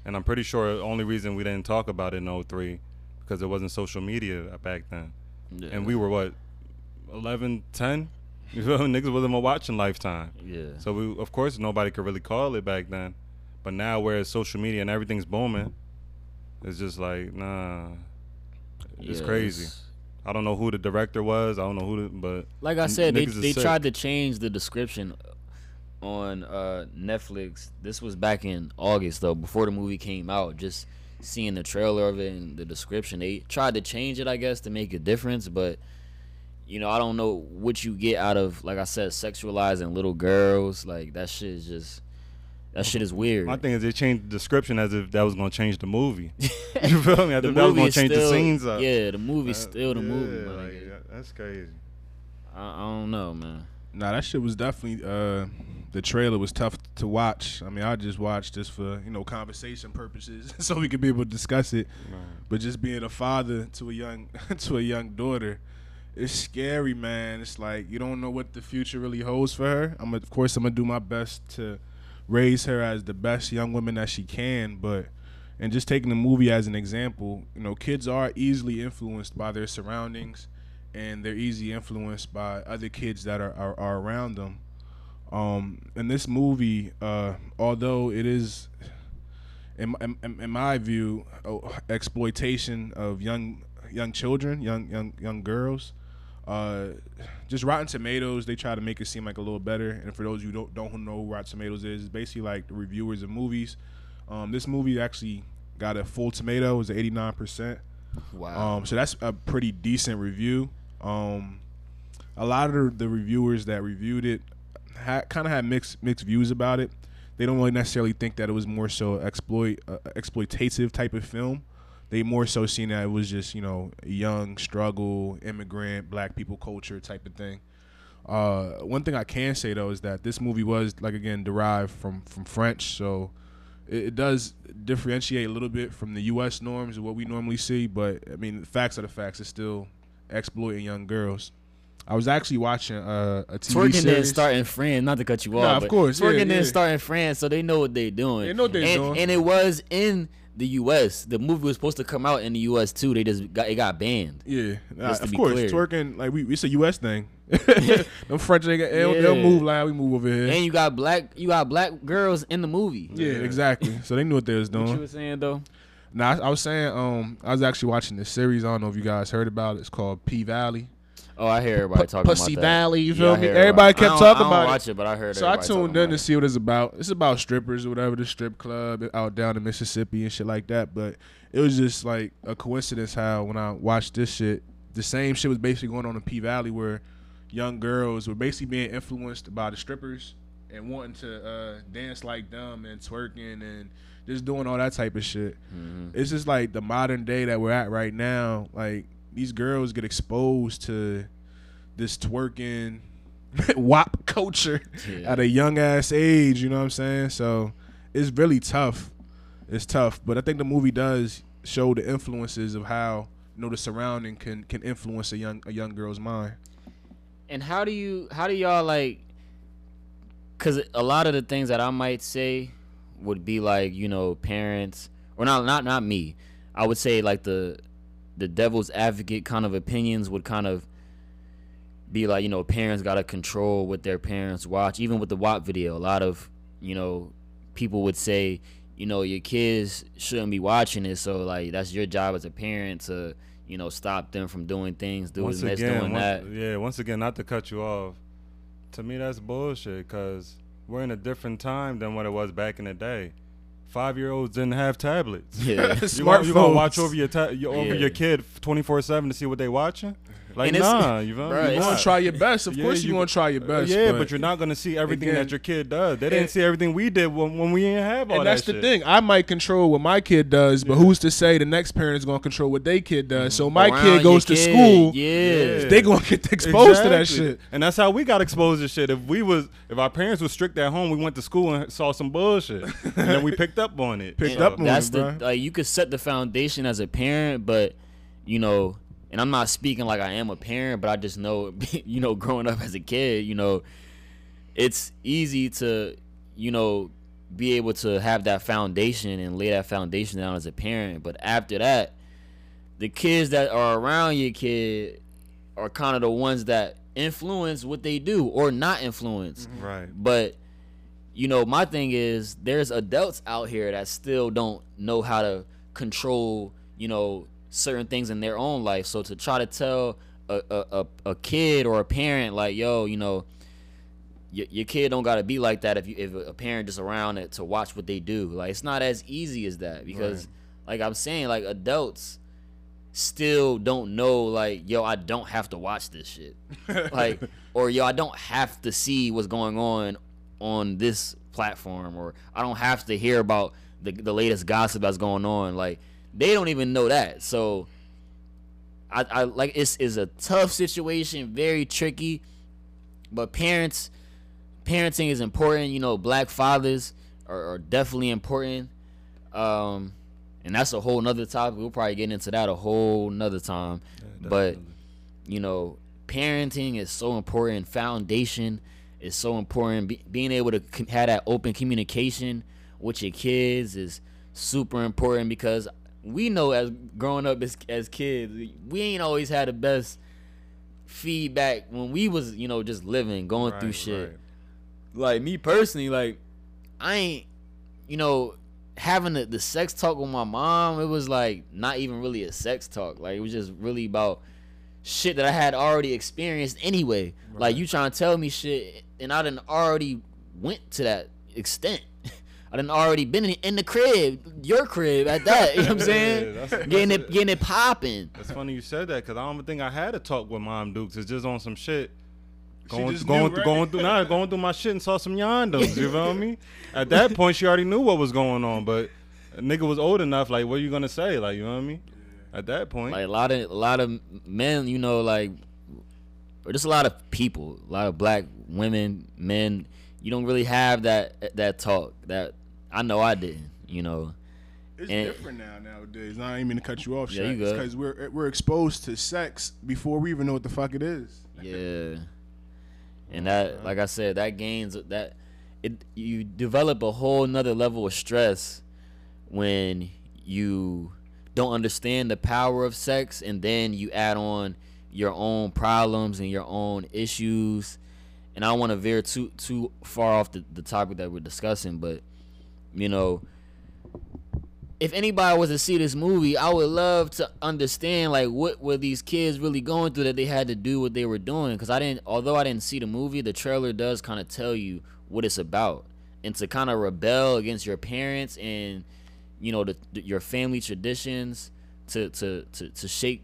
And I'm pretty sure the only reason we didn't talk about it in 03 because there wasn't social media back then. And we were what 11, 10? [laughs] You me? Niggas wasn't watching Lifetime. yeah So we, of course, nobody could really call it back then. But now, where social media and everything's booming, it's just like nah, it's Yeah, crazy. I don't know who the director was. I don't know who, the, but like I said, they they sick. tried to change the description on uh, Netflix. This was back in August though, before the movie came out. Just seeing the trailer of it and the description, they tried to change it, I guess, to make a difference. But you know, I don't know what you get out of, like I said, sexualizing little girls. Like that shit is just that shit is weird. my thing is they changed the description as if that was gonna change the movie. [laughs] you feel me? As the if that was movie gonna change the still- scenes up. Yeah, the movie's Uh, still the movie. yeah, my like, that's crazy. I, I don't know, man. Nah, that shit was definitely uh the trailer was tough to watch. I mean, I just watched this for, you know, conversation purposes [laughs] so we could be able to discuss it. But just being a father to a young [laughs] to a young daughter, it's scary, man. It's like you don't know what the future really holds for her. I'm of course I'm gonna do my best to raise her as the best young woman that she can, but and just taking the movie as an example, you know, kids are easily influenced by their surroundings and they're easily influenced by other kids that are, are, are around them. Um, in this movie, uh, although it is, in, in, in my view, oh, exploitation of young young children, young young young girls, uh, just Rotten Tomatoes, they try to make it seem like a little better. And for those who don't don't know who Rotten Tomatoes is, it's basically like the reviewers of movies. Um, this movie actually got a full tomato, it was eighty nine percent. Wow. Um, so that's a pretty decent review. Um, a lot of the, the reviewers that reviewed it kind of had mixed mixed views about it. They don't really necessarily think that it was more so exploit uh, exploitative type of film. They more so seen that it was just you know young struggle, immigrant, black people culture type of thing. Uh, one thing I can say though is that this movie was like again derived from from French, so it, it does differentiate a little bit from the U.S. norms of what we normally see. But I mean, the facts are the facts. It's still exploiting young girls. I was actually watching uh, a TV Twerking series. didn't start in France. Not to cut you off. Nah, of course, yeah, Twerking yeah. didn't start in France, so they know what they're doing. They know what they're and, doing. And it was in the U.S. The movie was supposed to come out in the U.S. too. They just got it got banned. Yeah, nah, Just to of course, clear. twerking like we it's a U.S. thing. [laughs] [laughs] Them French nigga, they, don't- they don't Yeah. move like we move over here. And you got black you got black girls in the movie. yeah, exactly. So they knew what they was doing. What you were saying though? Nah, I, I was saying, um, I was actually watching this series. I don't know if you guys heard about it. It's called P Valley. Oh, I hear everybody talking Pussy about that. Pussy Valley, you feel I me? Everybody kept talking I don't about it. watch it, but I heard. So I tuned in to see what it's about. It's about strippers or whatever, the strip club out down in Mississippi and shit like that. But it was just like a coincidence how when I watched this shit, the same shit was basically going on in P Valley where young girls were basically being influenced by the strippers and wanting to uh, dance like them and twerking and just doing all that type of shit. Mhm. It's just like the modern day that we're at right now. Like these girls get exposed to this twerking [laughs] WAP culture Yeah. at a young ass age, you know what I'm saying? So it's really tough. It's tough, but I think the movie does show the influences of how you know the surrounding can can influence a young a young girl's mind. And how do you how do y'all like cuz a lot of the things that I might say would be like, you know, parents or not not not me. I would say like the the devil's advocate kind of opinions would kind of be like, you know, parents got to control what their parents watch. Even with the WAP video, a lot of, you know, people would say, you know, your kids shouldn't be watching it. So, like, that's your job as a parent to, you know, stop them from doing things, doing once this, again, doing once- that. yeah. Once again, not to cut you off. To me, that's bullshit. Cause we're in a different time than what it was back in the day. Five year olds didn't have tablets. Yeah. [laughs] You gonna, you gonna watch over your ta- your, over Yeah. your kid twenty four seven to see what they watching? Like And nah, you feel me? You want Nah. to try your best. Of Yeah, course, you, you- want to try your best. yeah, but, you're not gonna see everything again, that your kid does. They didn't see everything we did when, when we didn't have all And that that's the shit. thing. I might control what my kid does, but who's to say the next parent is going to control what their kid does? So my Around kid goes to kid, school. Yeah. They going to get exposed to that Exactly. shit. And that's how we got exposed to shit. If we was if our parents were strict at home, we went to school and saw some bullshit. and then we [laughs] picked up on it. Picked So- up on that's it, the bruh. like you could set the foundation as a parent, but you know, and I'm not speaking like I am a parent, but I just know, [laughs] you know, growing up as a kid, you know, it's easy to, you know, be able to have that foundation and lay that foundation down as a parent, but after that, the kids that are around your kid are kind of the ones that influence what they do or not influence. Mm-hmm. Right. But you know, my thing is there's adults out here that still don't know how to control, you know, certain things in their own life. So to try to tell a a, a, a kid or a parent like, yo, you know, your, your kid don't gotta be like that if you if a parent just around it to watch what they do. Like it's not as easy as that because like I'm saying, like adults still don't know like, yo, I don't have to watch this shit. [laughs] like or yo, I don't have to see what's going on on this platform or I don't have to hear about the the latest gossip that's going on. Like they don't even know that. So I, I like it's is a tough situation, very tricky. But parents parenting is important. You know, black fathers are, are definitely important. Um and that's a whole nother topic. We'll probably get into that a whole nother time. but you know, parenting is so important. Foundation is so important. Be, being able to have that open communication with your kids is super important because we know as growing up as as kids, we ain't always had the best feedback when we was you know just living, going through shit right. like me personally, like I ain't, you know, having the, the sex talk with my mom. It was like not even really a sex talk. Like it was just really about shit that I had already experienced anyway. Like you trying to tell me shit, and I didn't already went to that extent. I done already been in, in the crib, your crib at that. You know what I'm [laughs] saying? Yeah, that's- getting that's it, getting it popping. It's funny you said that because I don't even think I had a talk with Mom Dukes. It's just on some shit. She Going, just going, knew, through, right? going through, nah, going through my shit and saw some yondos. You feel me? [laughs] At that point, she already knew what was going on, but a nigga was old enough. Like, what are you gonna say? Like, you know what I mean? At that point, like a lot of a lot of men, you know, like or just a lot of people, a lot of black women, men. You don't really have that that talk. That I know I didn't. You know, It's And- different now nowadays. I ain't mean to cut you off, Yeah, you good. because we're eh, we're exposed to sex before we even know what the fuck it is. yeah. And that, like I said, that gains that it. You develop a whole nother level of stress when you don't understand the power of sex, and then you add on your own problems and your own issues. And I don't want to veer too too far off the, the topic that we're discussing, but you know, if anybody was to see this movie, I would love to understand like what were these kids really going through that they had to do what they were doing. Because I didn't, although I didn't see the movie, the trailer does kind of tell you what it's about, and to kind of rebel against your parents and you know the, the- your family traditions to to to to shake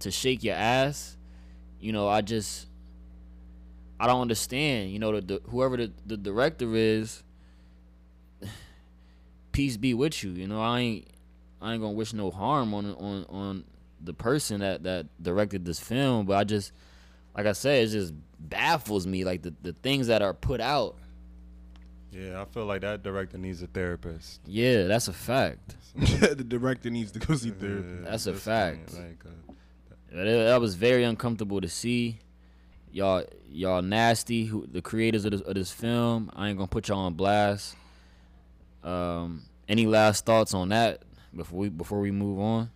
to shake your ass. You know, I just I don't understand. You know, the, the whoever the, the director is, peace be with you. You know, I ain't I ain't gonna wish no harm on on on the person that that directed this film, but I just like I said, it just baffles me like the the things that are put out. Yeah, I feel like that director needs a therapist. Yeah, that's a fact. [laughs] the director needs to go see Yeah, therapy. That's a this fact. thing, Like, uh, That, that was very uncomfortable to see. Y'all, y'all nasty. Who the creators of this, of this film? I ain't gonna put y'all on blast. Um, any last thoughts on that before we before we move on?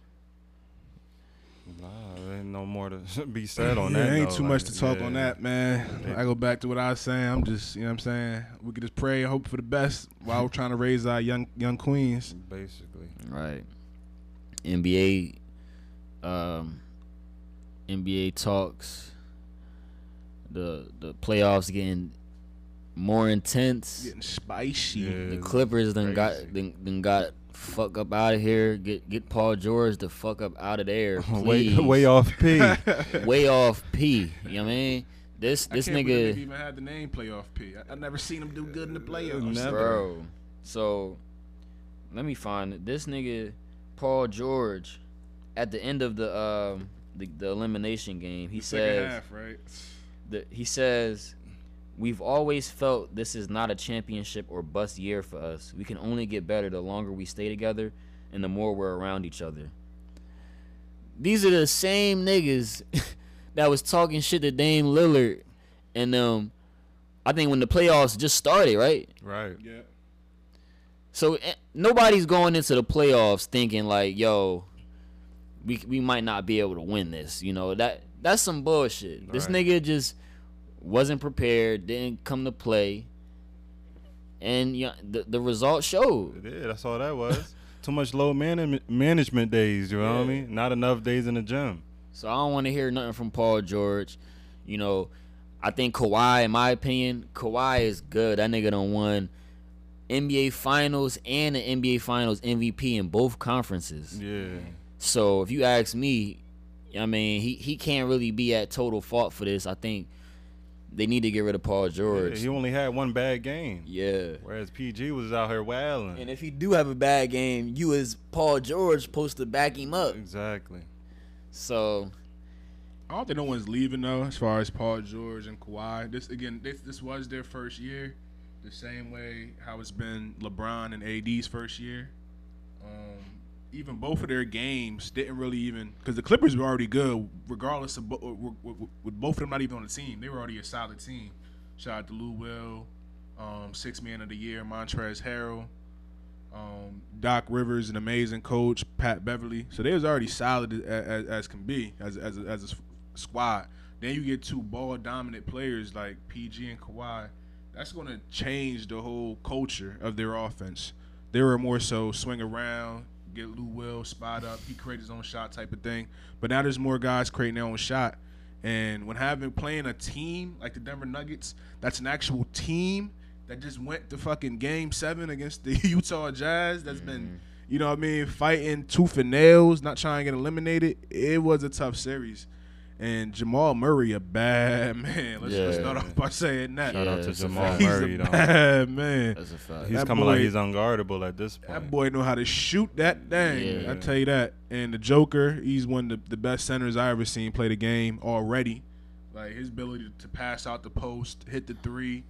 nah, ain't no more to [laughs] be [laughs] said on yeah, that. ain't though, too much to talk yeah. on that, man. I go back to what I was saying. I'm just, you know what I'm saying? We could just pray and hope for the best while we're trying to raise our young young queens. Basically, Right. NBA, um, NBA talks. The the playoffs getting more intense. Getting spicy. Yeah. The Clippers then got then, then got fuck up out of here. Get get Paul George the fuck up out of there. [laughs] way way off P. [laughs] [laughs] way off P. You know what I mean? This this I can't believe they nigga, even had the name playoff P. I, I never seen him do good in the playoffs. Never. bro. So let me find it. This nigga, Paul George, at the end of the um the, the elimination game, he The says half, right? the, he says we've always felt this is not a championship or bust year for us. We can only get better the longer we stay together and the more we're around each other. These are the same niggas [laughs] that was talking shit to Dame Lillard and um I think when the playoffs just started, right? right. Yeah. So eh, nobody's going into the playoffs thinking like, "Yo, we we might not be able to win this." You know that that's some bullshit. This Right. nigga just wasn't prepared, didn't come to play, and yeah, the the result showed. Yeah, that's all that was. [laughs] Too much low man- management days. You know what I mean? Not enough days in the gym. So I don't want to hear nothing from Paul George. You know, I think Kawhi, in my opinion, Kawhi is good. That nigga done won NBA Finals and the NBA Finals MVP in both conferences. Yeah. So if you ask me, I mean, he, he can't really be at total fault for this. I think they need to get rid of Paul Yeah, George. he only had one bad game. Yeah. Whereas PG was out here wailing. And if he do have a bad game, you as Paul George supposed to back him up. Exactly. So I don't think no one's leaving though, as far as Paul George and Kawhi. This again, this this was their first year, the same way how it's been LeBron and AD's first year. Um, even both of their games didn't really even because the Clippers were already good, regardless of with, with, both of them not even on the team. They were already a solid team. Shout out to Lou Will, um, six man of the year, Montrezl Harrell. Um, Doc Rivers, an amazing coach, Pat Beverley. So they was already solid as, as, as can be as as a, as a squad. Then you get two ball dominant players like PG and Kawhi. That's going to change the whole culture of their offense. They were more so swing around, get Lou Will spot up, he create his own shot type of thing. But now there's more guys creating their own shot. And when having playing a team like the Denver Nuggets, that's an actual team that just went to fucking game seven against the [laughs] Utah Jazz. That's been, mm-hmm. you know what I mean, fighting tooth and nails, not trying to get eliminated. It was a tough series. And Jamal Murray, a bad [laughs] man. Let's, let's start off by saying that. Shout out to it's a Jamal. He's Murray. a though. bad man. that's a fact. He's That coming like he's unguardable at this point. That boy know how to shoot that thing. Yeah. I tell you that. And the Joker, he's one of the, the best centers I ever seen play the game already. Like his ability to pass out the post, hit the three.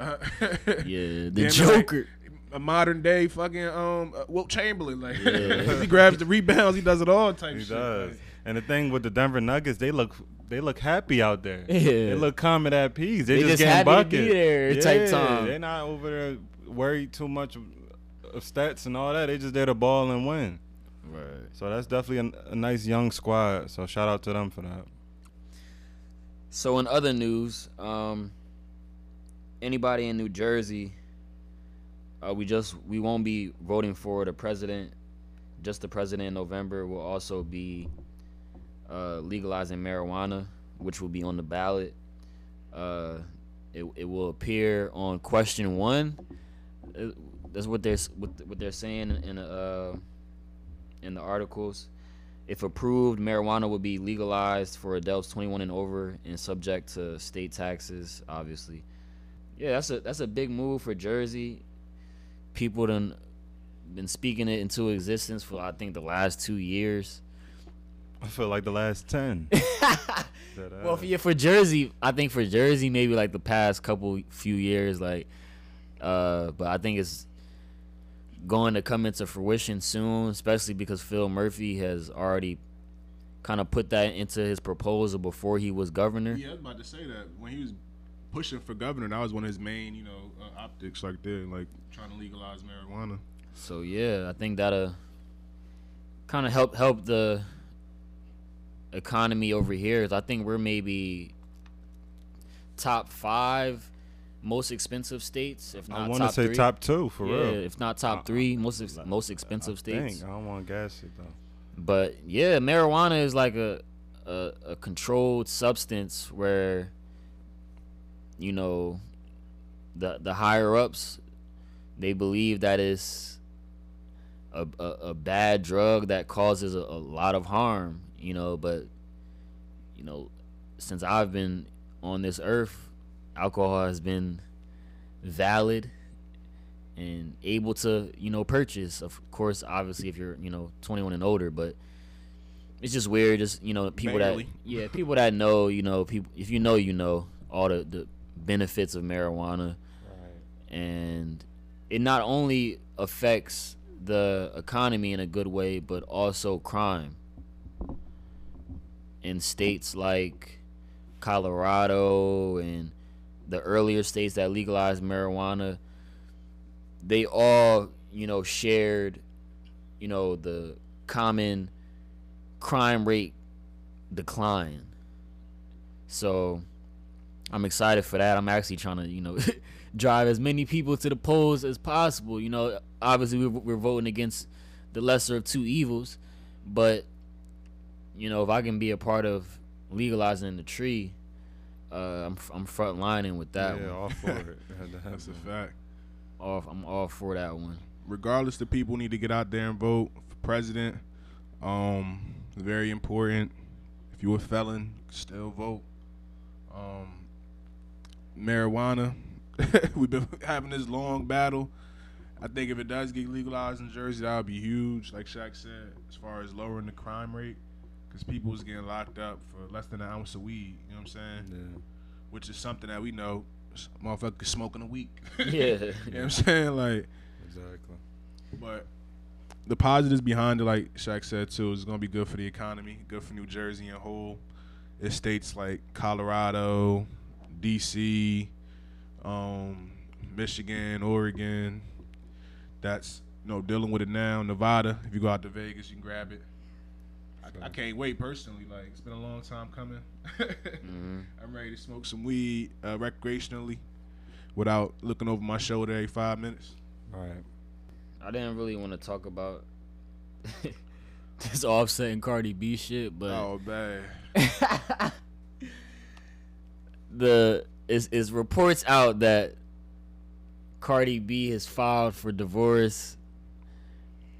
Uh, [laughs] [laughs] Yeah, the Damn Joker. a modern day fucking um uh, Wilt Chamberlain. Like Yeah. he grabs the rebounds, he does it all type He shit. does. Like, And the thing with the Denver Nuggets, they look they look happy out there. Yeah. They look calm and at peace. They, They just just getting happy to buckets. be there type Yeah, time. They're not over there worried too much of, of stats and all that. They just there to ball and win. Right. So that's definitely a, a nice young squad. So shout out to them for that. So in other news, um, anybody in New Jersey, uh, we just we won't be voting for the president. Just the president in November will also be uh, legalizing marijuana, which will be on the ballot. Uh, it, it will appear on question one. Uh, That's what they're what, what they're saying in the uh, in the articles. If approved, marijuana will be legalized for adults 21 and over and subject to state taxes, obviously. Yeah, that's a that's a big move for Jersey. People done been speaking it into existence for I think the last two years. I feel like the last ten. [laughs] That, Well, for yeah, for Jersey, I think for Jersey maybe like the past couple few years, like Uh, but I think it's going to come into fruition soon, especially because Phil Murphy has already kind of put that into his proposal before he was governor. Yeah, I was about to say that when he was pushing for governor, that was one of his main, you know, uh, optics like there, like trying to legalize marijuana. So yeah, I think that'll kind of help help the economy over here. I think we're maybe top five most expensive states, if not I want to top say three. top two for yeah, real. if not top Uh, three, most ex- most expensive I states. think. I don't want to gas it though. But yeah, marijuana is like a, a a controlled substance where you know the the higher ups they believe that it's a, a, a bad drug that causes a, a lot of harm, you know, but you know, since I've been on this earth, alcohol has been valid and able to you know purchase of course obviously if you're you know 21 and older but it's just weird just you know people Barely. that yeah people that know you know people if you know you know all the, the benefits of marijuana Right. and it not only affects the economy in a good way but also crime in states like Colorado and the earlier states that legalized marijuana they all you know shared you know the common crime rate decline. So i'm excited for that. I'm actually trying to you know [laughs] drive as many people to the polls as possible. You know obviously we're, we're voting against the lesser of two evils but you know if i can be a part of legalizing the tree uh, I'm I'm front lining with that yeah, one. all for it. [laughs] That's a fact. Off, I'm all for that one. regardless, the people need to get out there and vote for president. Um, it's very important. If you're a felon, still vote. Um, marijuana, [laughs] we've been having this long battle. I think if it does get legalized in Jersey, that would be huge. Like Shaq said, as far as lowering the crime rate, because people was getting locked up for less than an ounce of weed. You know what I'm saying? Yeah. Which is something that we know, motherfuckers smoking a week. [laughs] Yeah. you know what I'm saying? Like. Exactly. But the positives behind it, like Shaq said too, is going to be good for the economy, good for New Jersey and whole. It states like Colorado, D.C., um, Michigan, Oregon. That's you know dealing with it now. Nevada, if you go out to Vegas, you can grab it. I, I can't wait personally. Like it's been a long time coming. Mhm. [laughs] I'm ready to smoke some weed uh, recreationally without looking over my shoulder every five minutes. Right. I didn't really want to talk about [laughs] this Offset and Cardi B shit, but Oh man. [laughs] the is is reports out that Cardi B has filed for divorce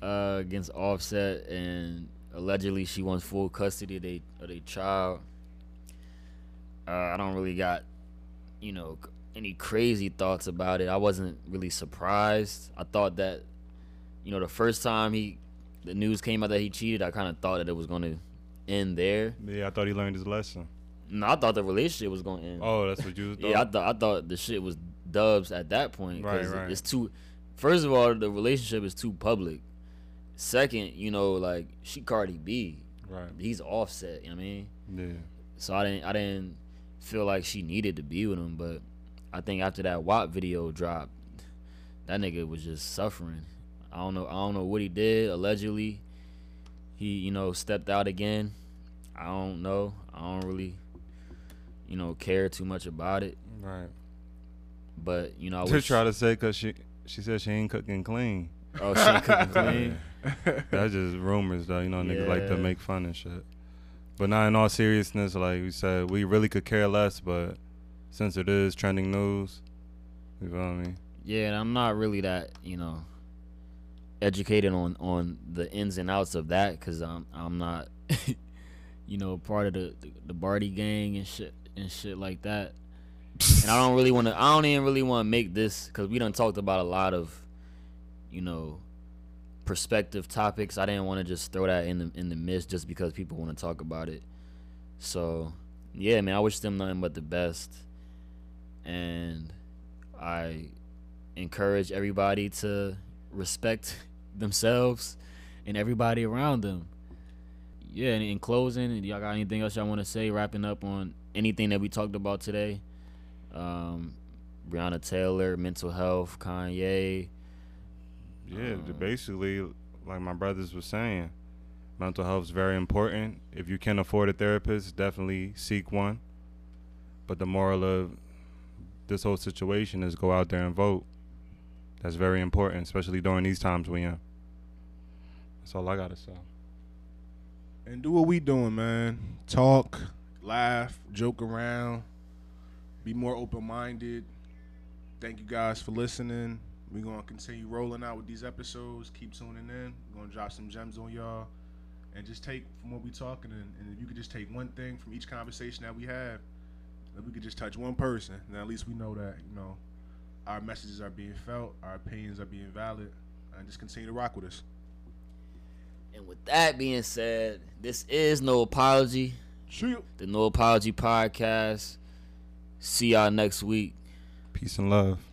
uh, against Offset, and allegedly she wants full custody of their of their child. Uh, I don't really got, you know, any crazy thoughts about it. I wasn't really surprised. I thought that, you know, the first time he, the news came out that he cheated, I kind of thought that it was gonna end there. Yeah, I thought he learned his lesson. No, I thought the relationship was gonna end. Oh, that's what you thought. [laughs] Yeah, I thought I thought the shit was dubs at that point. Right, right. It's too. First of all, the relationship is too public. Second, you know, like she Cardi B, right. he's Offset. You know what I mean? Yeah. So I didn't I didn't feel like she needed to be with him, but I think after that WAP video dropped, that nigga was just suffering. I don't know I don't know what he did. Allegedly, he you know stepped out again. I don't know. I don't really, you know, care too much about it. Right. But you know, I To wish. try to say, cause she she said she ain't cooking clean. oh, she ain't cooking [laughs] clean. [laughs] That's just rumors, though. You know, niggas like to make fun and shit. But not in all seriousness, like we said, we really could care less. But since it is trending news, you feel me? Yeah, and I'm not really that you know educated on on the ins and outs of that because I'm I'm not [laughs] you know part of the the, the Bardi gang and shit and shit like that. And I don't really want to. I don't even really want to make this because we done talked about a lot of, you know, perspective topics. I didn't want to just throw that in the in the midst just because people want to talk about it. So, yeah, man, I wish them nothing but the best, and I encourage everybody to respect [laughs] themselves and everybody around them. Yeah, and in closing, y'all got anything else y'all want to say? Wrapping up on anything that we talked about today. Um, Breonna Taylor, mental health, Kanye. Yeah, Um, basically, like my brothers was saying, mental health is very important. If you can afford a therapist, definitely seek one. But the moral of this whole situation is go out there and vote. That's very important, especially during these times we in. That's all I gotta say. And do what we doing, man. Talk, laugh, joke around, be more open minded. Thank you guys for listening. We're gonna continue rolling out with these episodes. Keep tuning in. We're gonna drop some gems on y'all. And just take from what we talking and, and if you could just take one thing from each conversation that we have, if we could just touch one person, then at least we know that, you know, our messages are being felt, our opinions are being valid, and just continue to rock with us. And with that being said, this is No Apology, Chill. the No Apology podcast. See y'all next week. Peace and love.